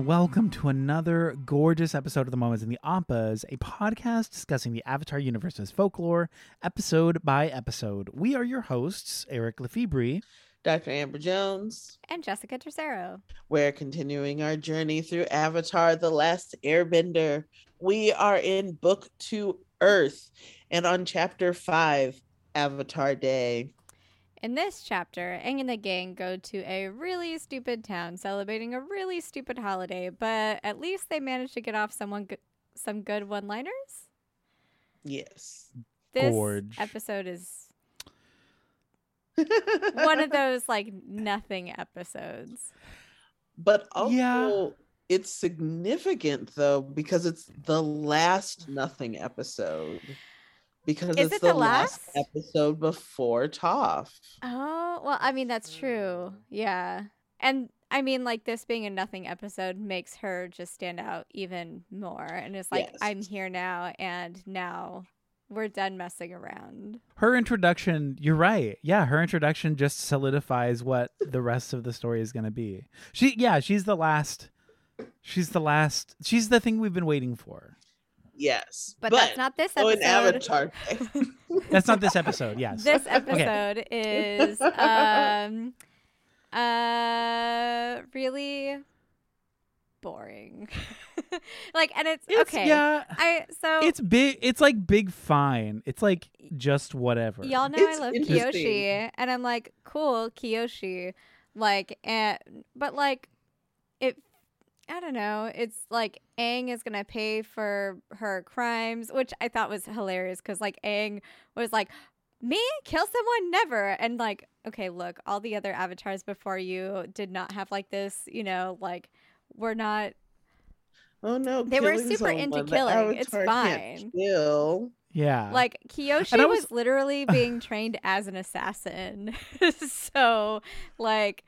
Hello and welcome to another gorgeous episode of The Moments in the Ampas, a podcast discussing the Avatar universe's folklore, episode by episode. We are your hosts, Eric Lefebvre. Dr. Amber Jones. And Jessica Tercero. We're continuing our journey through Avatar The Last Airbender. We are in Book Two Earth and on Chapter 5, Avatar Day. In this chapter, Aang and the gang go to a really stupid town celebrating a really stupid holiday, but at least they managed to get off someone go- some good one-liners. Yes. This Gorge. episode is one of those like nothing episodes. But also, Yeah. it's significant though because it's the last Nothing episode. Because Is it's it the, the last last? episode before Toph. Oh, well, I mean that's true. Yeah. And I mean like this being a nothing episode makes her just stand out even more and it's like Yes. I'm here now and now we're done messing around. Her introduction, you're right. Yeah, her introduction just solidifies what the rest of the story is going to be. She yeah, she's the last she's the last she's the thing we've been waiting for. Yes. But, that's not this so in episode. Avatar. That's not this episode. Yes. This episode is um uh really boring. like and it's, It's- okay. Yeah. I so It's big it's like big fine. It's like just whatever. y'all know It's I love interesting. Kyoshi and I'm like cool Kyoshi like and but like it I don't know. It's like Aang is gonna pay for her crimes, which I thought was hilarious because like Aang was like, "Me kill someone never," and like, okay, look, all the other avatars before you did not have like this. You know, like we're not. Oh no! They were super into someone. The killing. It's fine. Kill. Yeah. Like Kyoshi was, was- literally being trained as an assassin, so like,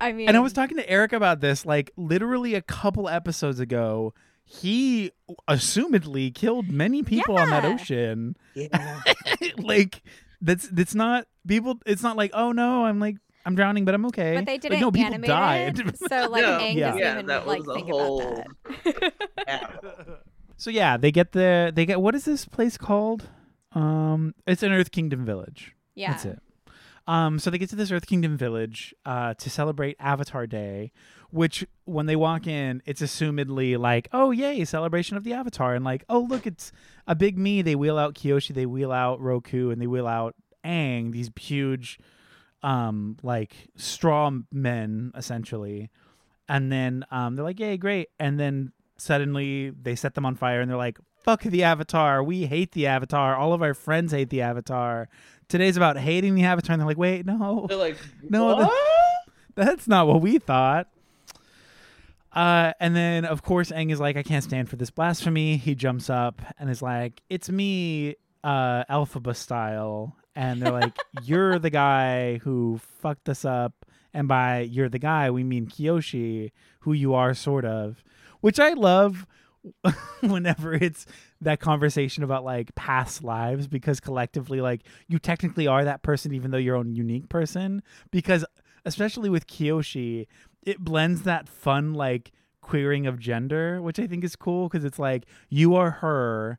I mean, And I was talking to Eric about this, like literally a couple episodes ago. He assumedly killed many people on that ocean. Yeah. like that's that's not people. It's not like oh no, I'm like I'm drowning, but I'm okay. But they didn't no, people animate died. it, so like No, Aang yeah. doesn't Yeah, even that like a think whole- about that. so yeah, they get the they get what is this place called? Um, it's an Earth Kingdom village. yeah, That's it. Um, so they get to this Earth Kingdom village uh, to celebrate Avatar Day, which when they walk in, it's assumedly like, oh yay, celebration of the Avatar, and like, oh look, it's a big me. They wheel out Kyoshi, they wheel out Roku, and they wheel out Aang. These huge, um, like straw men essentially, and then um, they're like, yay, great, and then suddenly they set them on fire, and they're like. Fuck the Avatar. We hate the Avatar. All of our friends hate the Avatar today's about hating the avatar and they're like wait no. They're like, No, the- that's not what we thought. Uh, and then of course Aang is like I can't stand for this blasphemy. He jumps up and is like it's me uh Elphaba style. And they're like you're the guy who fucked us up. And by you're the guy we mean Kyoshi who you are sort of. Which I love whenever it's that conversation about like past lives because collectively like you technically are that person even though you're own unique person because especially with Kyoshi it blends that fun like queering of gender which I think is cool because it's like you are her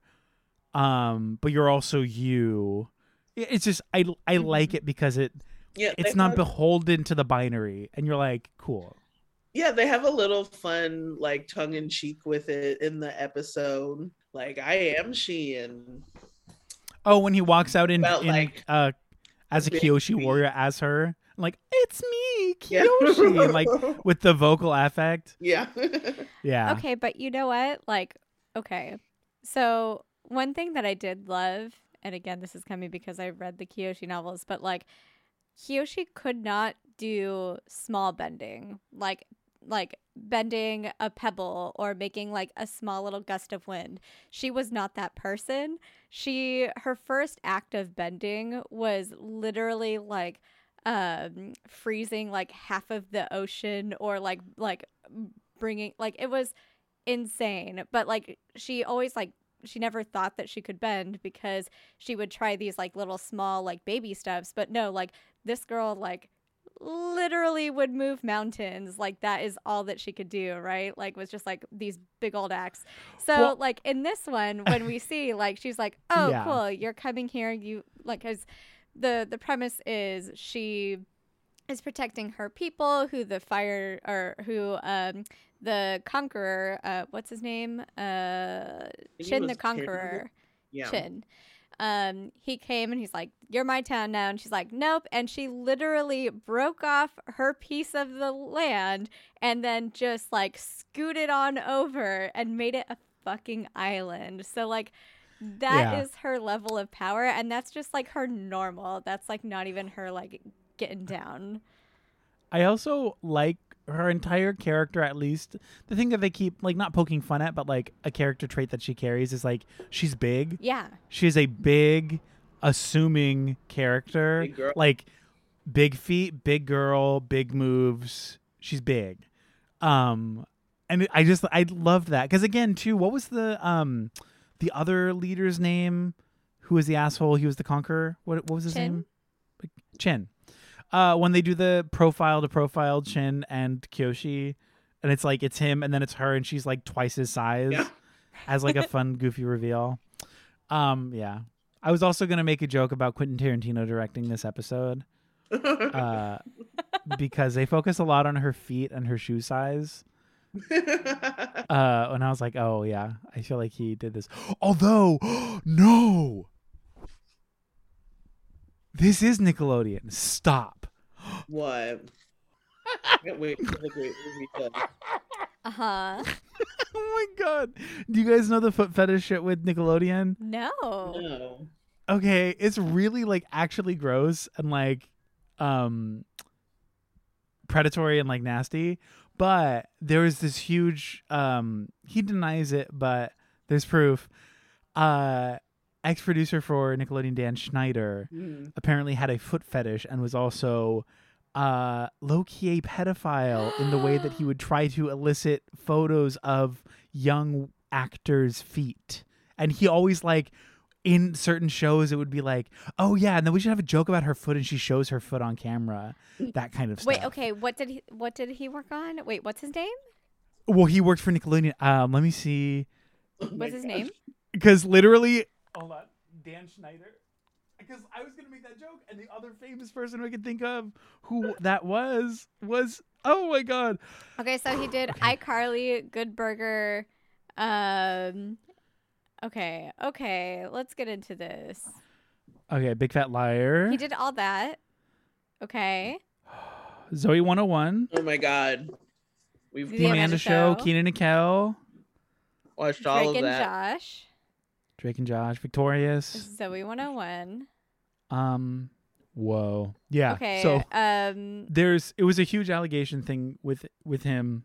um but you're also you. It's just I I like it because it Yeah, it's not have- beholden to the binary and you're like cool. Yeah, they have a little fun, like tongue in cheek with it in the episode. Like, I am she, and Oh, when he walks out in, in like uh as a big Kyoshi me. warrior as her, I'm like it's me, Yeah. Kyoshi, and like with the vocal affect. yeah, Yeah. Okay, but you know what? Like, okay. So, one thing that I did love, and again, this is coming because I read the Kyoshi novels, but like, Kyoshi could not do small bending, like, like bending a pebble or making like a small little gust of wind. She was not that person. She, her first act of bending was literally like, um freezing like half of the ocean or like like bringing like it was insane but like she always like she never thought that she could bend because she would try these like little small like baby steps but no like this girl like literally would move mountains. Like that is all that she could do, right? Like was just like these big old axe. So Well- like in this one, when we see like she's like, oh Yeah. cool, you're coming here. You like because the the premise is she is protecting her people who the fire or who um the conqueror uh what's his name uh Chin was the Chin. conqueror Yeah. Chin. Um, he came and he's like, "You're my town now," and she's like, "Nope." And she literally broke off her piece of the land and then just like scooted on over and made it a fucking island. So like, that is Yeah. her level of power, and that's just like her normal. That's like not even her like getting down. I also like her entire character at least. The thing that they keep like not poking fun at, but like a character trait that she carries is like she's big. Yeah, She's a big, assuming character. Big girl. Like big feet, big girl, big moves. She's big. Um and I just I loved that cuz again too what was the um the other leader's name who was the asshole he was the conqueror what what was his Chin? name Chin uh when they do the profile to profile Chin and Kyoshi and it's like it's him and then it's her and she's like twice his size Yeah. as like a fun goofy reveal. Um yeah. I was also going to make a joke about Quentin Tarantino directing this episode uh because they focus a lot on her feet and her shoe size. Uh and i was like oh yeah i feel like he did this. Although no this is nickelodeon stop what? I can't wait for the great movie uh huh. oh my god do you guys know the foot fetish shit with nickelodeon No. No. okay it's really like actually gross and like um predatory and like nasty but there was this huge um he denies it but there's proof uh ex-producer for nickelodeon dan schneider Mm. apparently had a foot fetish and was also uh low-key a pedophile in the way that he would try to elicit photos of young actors feet and he always like in certain shows it would be like oh yeah and then we should have a joke about her foot and she shows her foot on camera that kind of stuff Wait, okay. What did he? What did he work on? Wait, what's his name? well he worked for nickelodeon um let me see Oh What's his God. name? because literally hold on dan schneider because i was gonna make that joke and the other famous person i could think of who that was was oh my god Okay, so he did Okay. iCarly, Good Burger. Um, okay, okay. Let's get into this. okay big fat liar He did all that. Okay. zoey 101 Oh my god. We've The the amanda, Amanda show, Show. kenan and kel watched all Drake of and that. Josh. Drake and josh victorious. Zoey 101. um whoa. Yeah Okay. so um, there's it was a huge allegation thing with with him.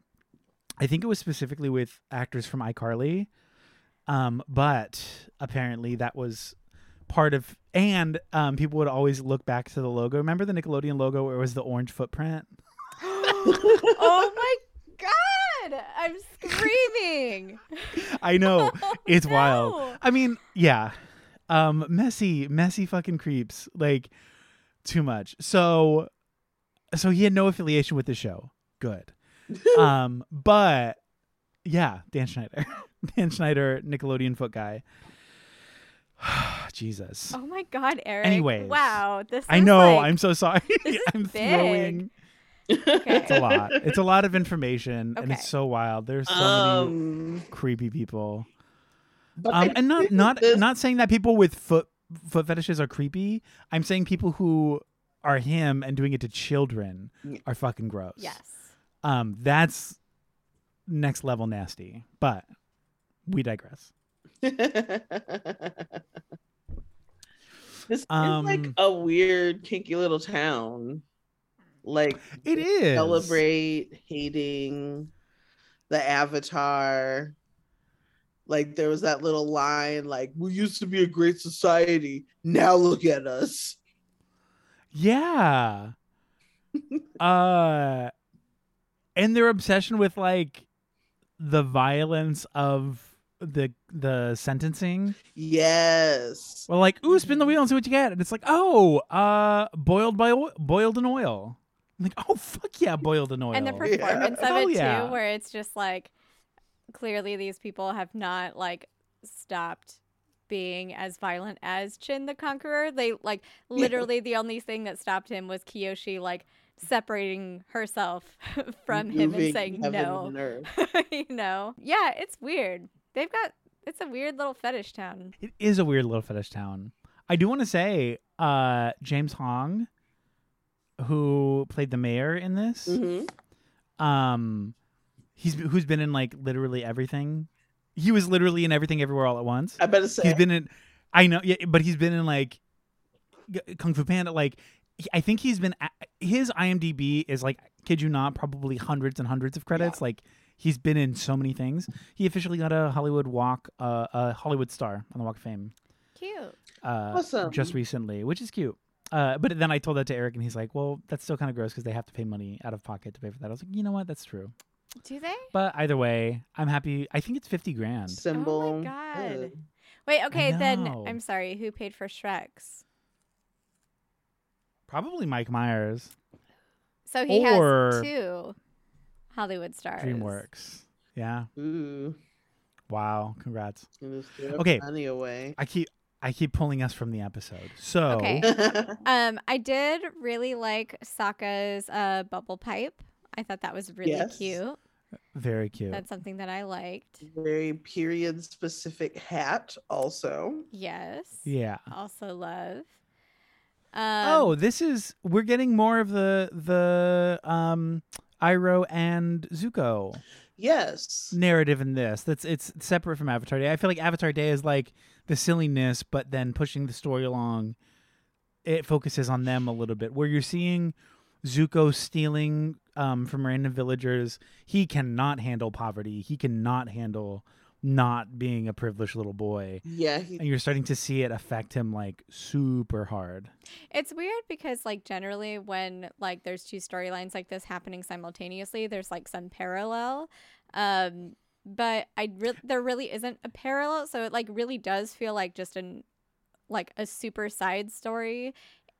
I think it was specifically with actors from icarly. Um but apparently that was part of and um people would always look back to the logo. Remember the nickelodeon logo where it was the orange footprint? Oh my I'm screaming. i know. It's wild. I mean yeah. Um messy messy fucking creeps. Like too much. So so he had no affiliation with the show. Good. Um but yeah dan schneider. Dan schneider nickelodeon foot guy. Jesus. Oh my god, Eric. Anyways. Wow. This i know. like- i'm so sorry. i'm big. throwing Okay. it's a lot. It's a lot of information and it's so wild. There's so many um, creepy people. um and not not this- not saying that people with foot foot fetishes are creepy. I'm saying people who are him and doing it to children are fucking gross. Yes. um that's next level nasty but we digress. This Um, is like a weird, kinky little town. Like it is celebrate hating the avatar. Like there was that little line, like we used to be a great society. Now look at us. yeah uh and their obsession with like the violence of the the sentencing Yes. well like ooh spin the wheel and see what you get and it's like oh uh boiled by oil boiled in oil I'm like, oh fuck yeah, boiled in oil. and the Yeah. performance of Oh, it yeah. too where it's just like clearly these people have not like stopped being as violent as chin the conqueror they like literally the only thing that stopped him was kyoshi like separating herself from him and saying no and you know yeah it's weird they've got it's a weird little fetish town It is a weird little fetish town. I do want to say, uh, James Hong, who played the mayor in this, Mhm. um, he's who's been in like literally everything. He was literally in everything, everywhere, all at once. I better say He's been in, I know, yeah, but he's been in like Kung Fu Panda. Like, he- I think he's been. His IMDb is like, kid you not, probably hundreds and hundreds of credits. Like, he's been in so many things. He officially got a Hollywood Walk, uh, a Hollywood star on the Walk of Fame cute uh, Awesome. just recently, which is cute. Uh, but then I told that to Eric, and he's like, "Well, that's still kind of gross because they have to pay money out of pocket to pay for that." I was like, "You know what? That's true." do they But either way, I'm happy. I think it's fifty grand. symbol. Oh God. uh, wait okay then i'm sorry who paid for shreks Probably Mike Myers, so he Or- has two hollywood stars DreamWorks. Yeah. Ooh. Wow. Congrats. gonna throw Okay. Money away. I keep I keep pulling us from the episode. So Okay. Um, I did really like Sokka's uh, bubble pipe. I thought that was really Yes. cute. very cute. That's something that I liked. Very period specific hat also. Yes. yeah. Also love. Um, oh, this is we're getting more of the the um Iroh and Zuko. Yes. narrative in this that's it's separate from avatar day. I feel like avatar day is like the silliness but then pushing the story along it focuses on them a little bit. Where you're seeing zuko stealing um, from random villagers he cannot handle poverty. He cannot handle not being a privileged little boy Yeah, he, and you're starting to see it affect him like super hard It's weird because like generally when like there's two storylines like this happening simultaneously, there's like some parallel. Um but I re- there really isn't a parallel, so it like really does feel like just an like a super side story.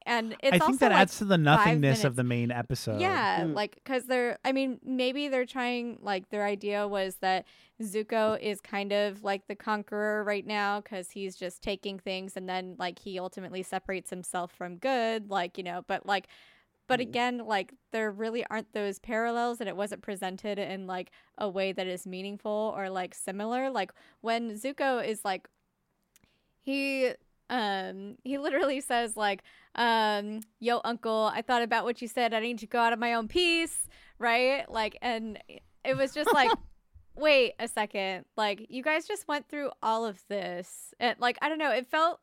And it's i think also that like adds to the nothingness of the main episode Yeah, Mm. like because they're. I mean, maybe they're trying. Like their idea was that Zuko is kind of like the conqueror right now because he's just taking things, and then like he ultimately separates himself from good. Like you know, but like, but Mm. again, like there really aren't those parallels, and it wasn't presented in like a way that is meaningful or like similar. Like when Zuko is like, he um he literally says like um yo uncle i thought about what you said. I need to go out of my own peace right? Like and it was just like wait a second. Like you guys just went through all of this. And like i don't know it felt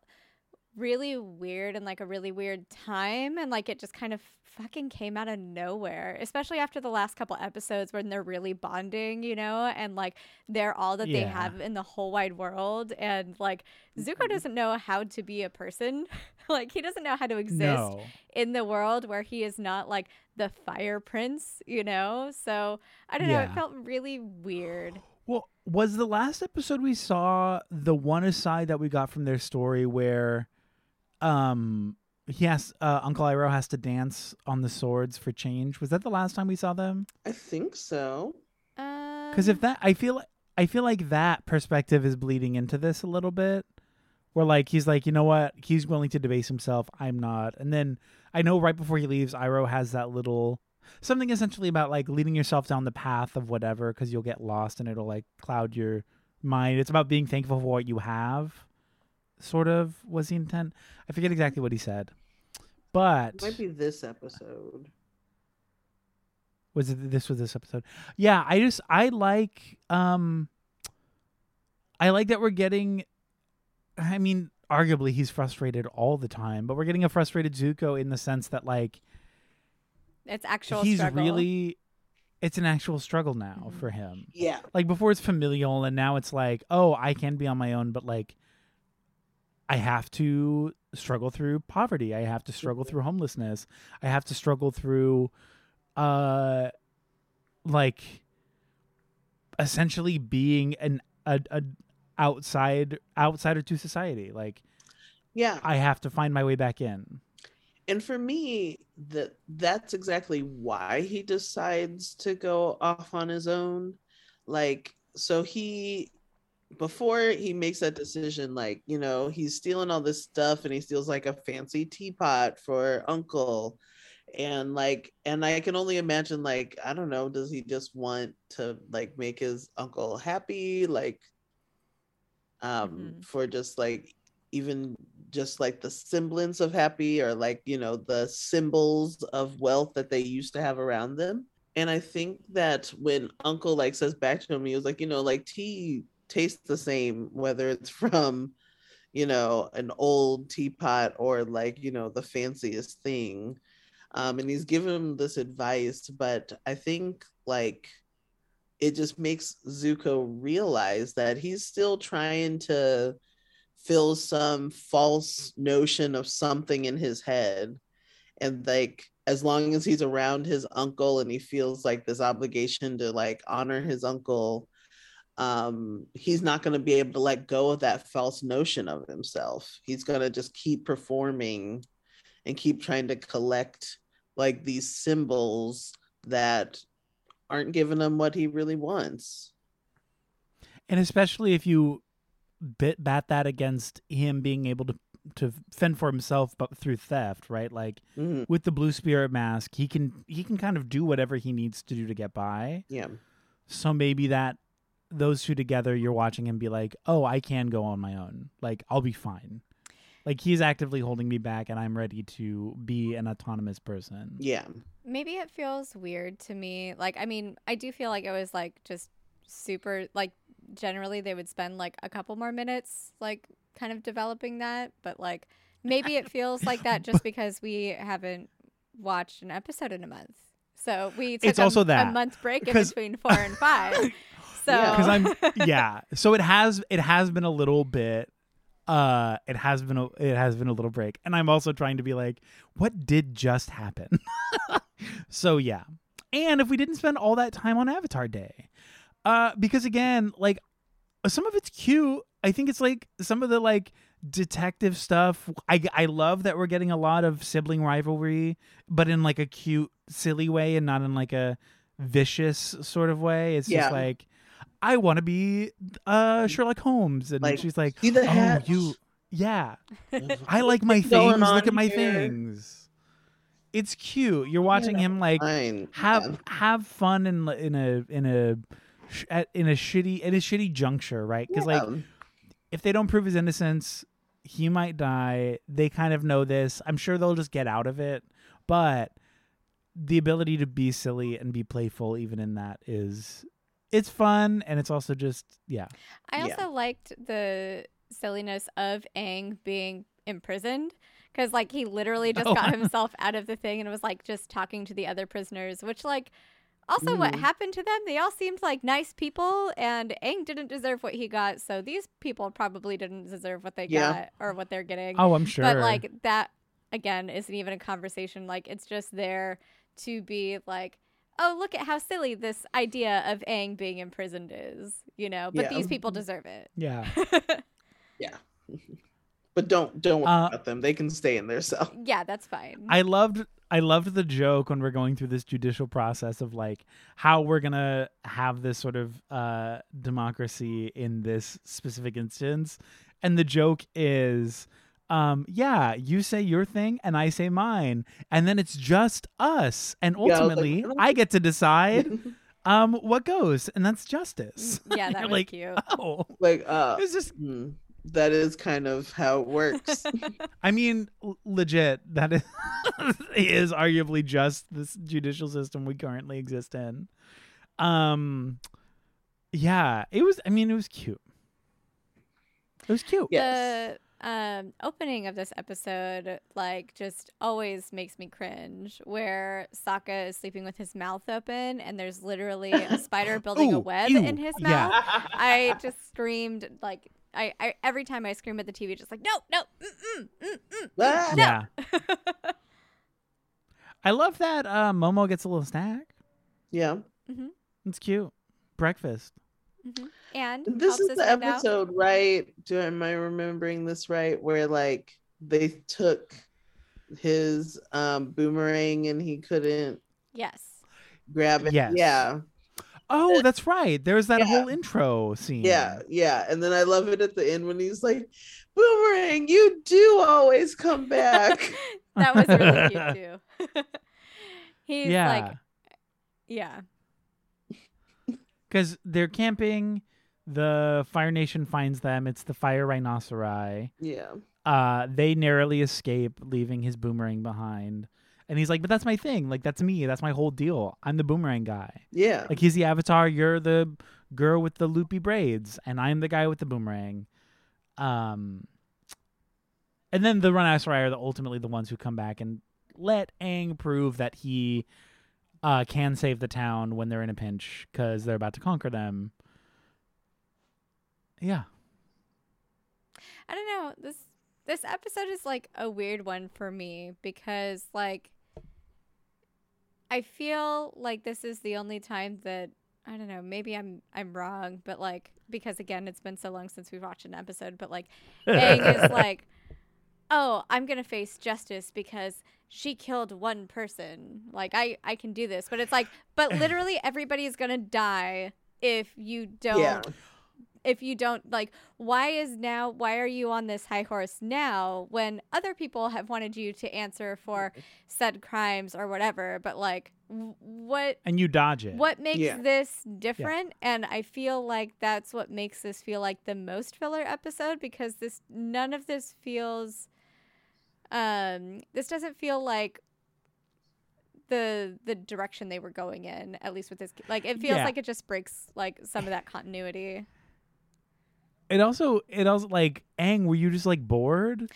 really weird and like a really weird time. And like it just kind of fucking came out of nowhere especially after the last couple episodes when they're really bonding you know and like they're all that they have in the whole wide world and like zuko Mhm. doesn't know how to be a person. Like he doesn't know how to exist no. in the world where he is not like the fire prince you know? So i don't know it felt really weird. Well, was the last episode we saw the one aside that we got from their story where um he has uh, Uncle Iroh has to dance on the swords for change? Was that the last time we saw them? I think so. Because Um, if that, I feel I feel like that perspective is bleeding into this a little bit. Where like he's like, you know what, he's willing to debase himself. I'm not. And then I know right before he leaves, Iroh has that little something essentially about like leading yourself down the path of whatever because you'll get lost and it'll like cloud your mind. It's about being thankful for what you have. Sort of was the intent. I forget exactly what he said, but It might be this episode. was it this was this episode yeah i just i like um i like that we're getting i mean arguably he's frustrated all the time but we're getting a frustrated zuko in the sense that like it's actual he's struggle. really it's an actual struggle now Mhm. for him Yeah. like before it's familial and now it's like oh i can be on my own but like i have to struggle through poverty. I have to struggle through homelessness. I have to struggle through uh like essentially being an a, a outside outsider to society. Like Yeah. i have to find my way back in. And for me that that's exactly why he decides to go off on his own. Like so he before he makes that decision like you know he's stealing all this stuff and he steals like a fancy teapot for uncle. And like and i can only imagine like i don't know does he just want to like make his uncle happy? Like um Mhm. for just like even just like the semblance of happy or like you know the symbols of wealth that they used to have around them. And i think that when uncle like says back to him he was like you know like tea tastes the same whether it's from you know an old teapot or like you know the fanciest thing. Um and he's given him this advice but i think like it just makes zuko realize that he's still trying to fill some false notion of something in his head. And like as long as he's around his uncle and he feels like this obligation to like honor his uncle um he's not going to be able to let go of that false notion of himself. He's going to just keep performing and keep trying to collect like these symbols that aren't giving him what he really wants. And especially if you bit bat that against him being able to to fend for himself but through theft right? Like Mhm. with the blue spirit mask he can he can kind of do whatever he needs to do to get by. Yeah. So maybe that those two together you're watching him be like oh i can go on my own like i'll be fine like he's actively holding me back and i'm ready to be an autonomous person yeah Maybe it feels weird to me. Like, I mean, I do feel like it was like just super, like, generally they would spend like a couple more minutes, like, kind of developing that. But, like, maybe it feels like that just because we haven't watched an episode in a month. So we took It's a, also a month break in between four and five. So, because i'm yeah. So it has it has been a little bit uh it has been a it has been a little break. And i'm also trying to be like what did just happen? So yeah. And if we didn't spend all that time on avatar day uh because again like some of it's cute. I think it's like some of the like detective stuff. I i love that we're getting a lot of sibling rivalry but in like a cute silly way and not in like a vicious sort of way. It's Yeah. just like i want to be uh sherlock holmes. And Like, she's like see the oh you yeah. I like my things. Look at my here? things. It's cute. You're watching Yeah, him like Fine. have yeah. have fun in in a in a at- in a shitty in a shitty juncture right? Because like if they don't prove his innocence he might die. They kind of know this. I'm sure they'll just get out of it. But the ability to be silly and be playful even in that is it's fun and it's also just yeah I Yeah. also liked the silliness of Aang being imprisoned because, like, he literally just Oh. got himself out of the thing and was like just talking to the other prisoners, which, like, also what Mhm. happened to them? They all seemed like nice people, and Aang didn't deserve what he got, so these people probably didn't deserve what they Yeah. got or what they're getting. oh i'm sure But like that again isn't even a conversation. Like it's just there to be like, oh, look at how silly this idea of Aang being imprisoned is, you know. But Yeah. these people deserve it. yeah yeah but don't don't worry Uh, about them they can stay in their cell yeah, that's fine. I loved I loved the joke when we're going through this judicial process of like how we're gonna have this sort of uh democracy in this specific instance. And the joke is um yeah, you say your thing and I say mine. And then it's just us. And Yeah, I like, ultimately I I get to decide um what goes, and that's justice. yeah, that You're was like, cute. Oh. like uh It's just hmm, that is kind of how it works I mean, l- legit, that is, is arguably just this judicial system we currently exist in. Um, yeah, it was. I mean, it was cute. It was cute. Yes. The um, opening of this episode, like, just always makes me cringe. Where Sokka is sleeping with his mouth open, and there's literally a spider building a web ew, in his yeah. mouth. I just screamed like I, I every time I scream at the TV, just like no, no, mm, mm, mm, Ah! Yeah, mm. I love that. Uh, Momo gets a little snack. yeah mm-hmm. It's cute. Breakfast. Mhm. and this is the find out- episode right do am i remembering this right where like they took his um boomerang and he couldn't yes. grab it. Yes. Yeah. Oh, that's right. There's that Yeah. whole intro scene. Yeah, yeah. And then I love it at the end when he's like, Boomerang, you do always come back. that was really cute too. He's yeah. like, yeah, because they're camping. The Fire Nation finds them. It's the Fire Rhinoceri. yeah. Uh, they narrowly escape, leaving his boomerang behind. And he's like, "But that's my thing. Like that's me. That's my whole deal. I'm the boomerang guy. Yeah. Like he's the avatar. You're the girl with the loopy braids, and I'm the guy with the boomerang." Um, and then the Rhinoceri are the, ultimately the ones who come back and let Aang prove that he uh, can save the town when they're in a pinch because they're about to conquer them. Yeah. I don't know. This this episode is like a weird one for me because like I feel like this is the only time that I don't know, maybe I'm I'm wrong, but like because again it's been so long since we've watched an episode, but like Aang is like oh, I'm going to face justice because she killed one person. Like I I can do this. But it's like but literally everybody is going to die if you don't Yeah. if you don't like why is now why are you on this high horse now when other people have wanted you to answer for said crimes or whatever but like what and you dodge it. what makes Yeah. this different and i feel like that's what makes this feel like the most filler episode because this none of this feels um this doesn't feel like the the direction they were going in at least with this like it feels Yeah. like it just breaks like some of that continuity It also it also like aang were you just like bored?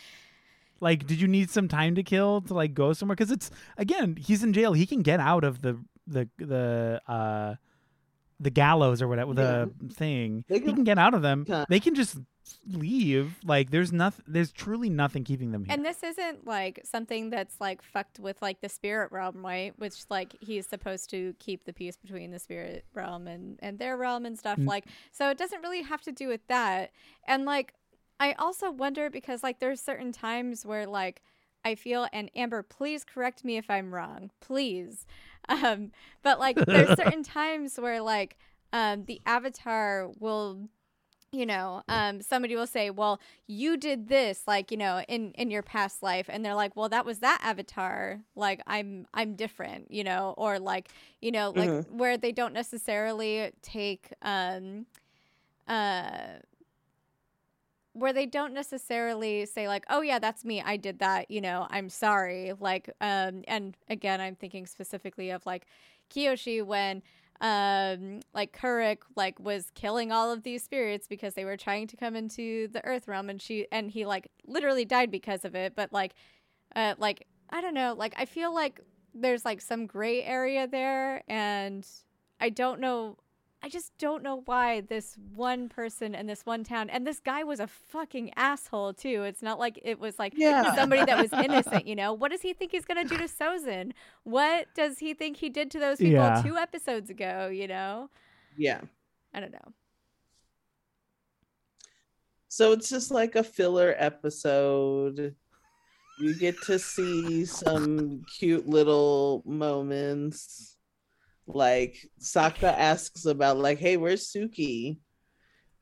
Like, did you need some time to kill to like go somewhere? Because it's again, he's in jail. He can get out of the the the uh the gallows or whatever the thing. They he can- can get out of them. Yeah. They can just leave. Like, there's nothing. There's truly nothing keeping them here. And this isn't like something that's like fucked with like the spirit realm, right? Which like he's supposed to keep the peace between the spirit realm and and their realm and stuff. Mm. Like so it doesn't really have to do with that. And like I also wonder because like there's certain times where like I feel and Amber, please correct me if I'm wrong. Please. Um but like there's certain times where like um the avatar will you know um somebody will say well you did this like you know in in your past life and they're like well that was that avatar like i'm i'm different you know or like you know like Mhm. where they don't necessarily take um uh where they don't necessarily say like oh yeah that's me i did that you know i'm sorry like um and again i'm thinking specifically of like kyoshi when um like Kuruk like was killing all of these spirits because they were trying to come into the earth realm and she and he like literally died because of it. But like uh like I don't know. Like I feel like there's like some gray area there and I don't know I just don't know why this one person in this one town and this guy was a fucking asshole too. It's not like it was like Yeah. somebody that was innocent, you know. What does he think he's gonna do to Sozin? What does he think he did to those people Yeah. two episodes ago, you know? Yeah. I don't know. So it's just like a filler episode. You get to see some cute little moments. Like Sokka asks about like, hey, where's Suki?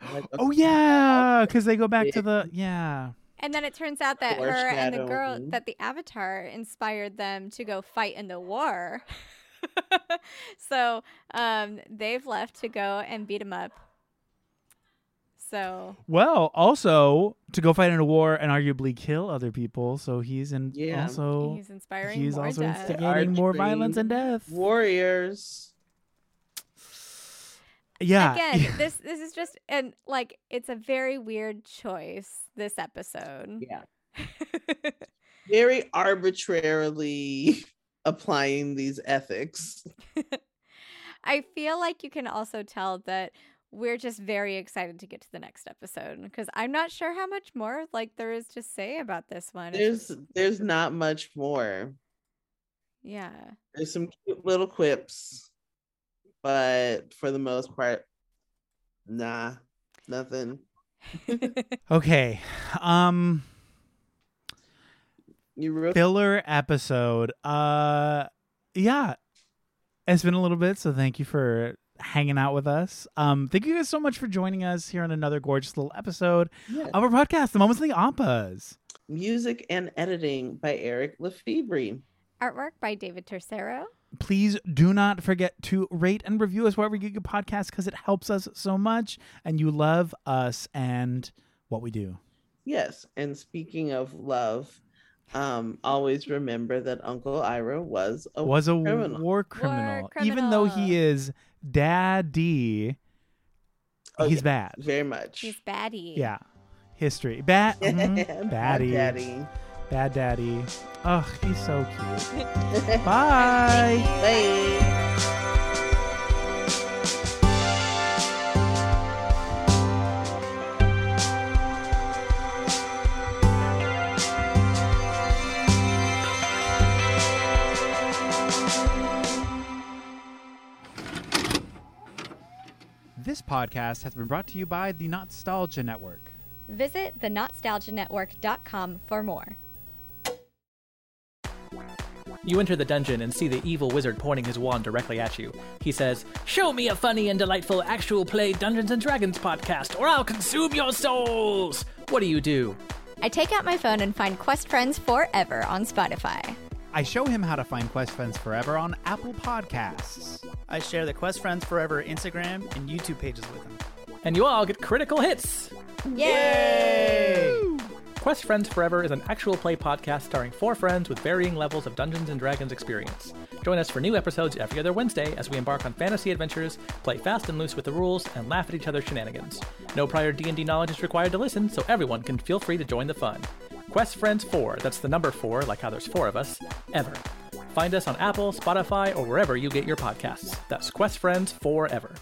I'm like, oh yeah, because they go back to the yeah. And then it turns out that her and the girl that the avatar inspired them to go fight in the war. so um, they've left to go and beat him up. So Well, also to go fight in a war and arguably kill other people. So he's in Yeah. also he's inspiring he's more also death. instigating more violence and death. Warriors. Yeah. Again, this this is just and like it's a very weird choice this episode. Yeah. Very arbitrarily applying these ethics. I feel like you can also tell that we're just very excited to get to the next episode because I'm not sure how much more like there is to say about this one. There's just- there's not much more. yeah. There's some cute little quips, but for the most part, nah, nothing. Okay. Um You wrote filler episode. Uh, yeah, it's been a little bit, so thank you for hanging out with us. Um, thank you guys so much for joining us here on another gorgeous little episode Yeah. of our podcast, The Moments in the Ampas. music and editing by Eric Lefebvre. Artwork by David Tercero. Please do not forget to rate and review us wherever you get your podcast because it helps us so much, and you love us and what we do. Yes, and speaking of love, um, always remember that Uncle Iroh was a was a criminal. war criminal, War even though he is daddy. Oh, he's yeah. bad. very much. He's baddie. Yeah. History. Bad. mhm, Bad Baddie. daddy. Bad daddy. Ugh, he's so cute. Bye. Bye. Podcast has been brought to you by the NOTstalgia Network. Visit thenotstalgianetwork.com for more. You enter the dungeon and see the evil wizard pointing his wand directly at you. He says, Show me a funny and delightful actual play Dungeons and Dragons podcast, or I'll consume your souls! What do you do? I take out my phone and find Quest Friends Forever on Spotify. I show him how to find Quest Friends Forever on Apple Podcasts. I share the Quest Friends Forever Instagram and YouTube pages with him. And you all get critical hits! Yay! Quest Friends Forever is an actual play podcast starring four friends with varying levels of Dungeons and Dragons experience. Join us for new episodes every other Wednesday as we embark on fantasy adventures, play fast and loose with the rules, and laugh at each other's shenanigans. No prior D&D knowledge is required to listen, so everyone can feel free to join the fun. Quest Friends 4, that's the number 4, like how there's four of us, ever. Find us on Apple, Spotify, or wherever you get your podcasts. That's Quest Friends Forever.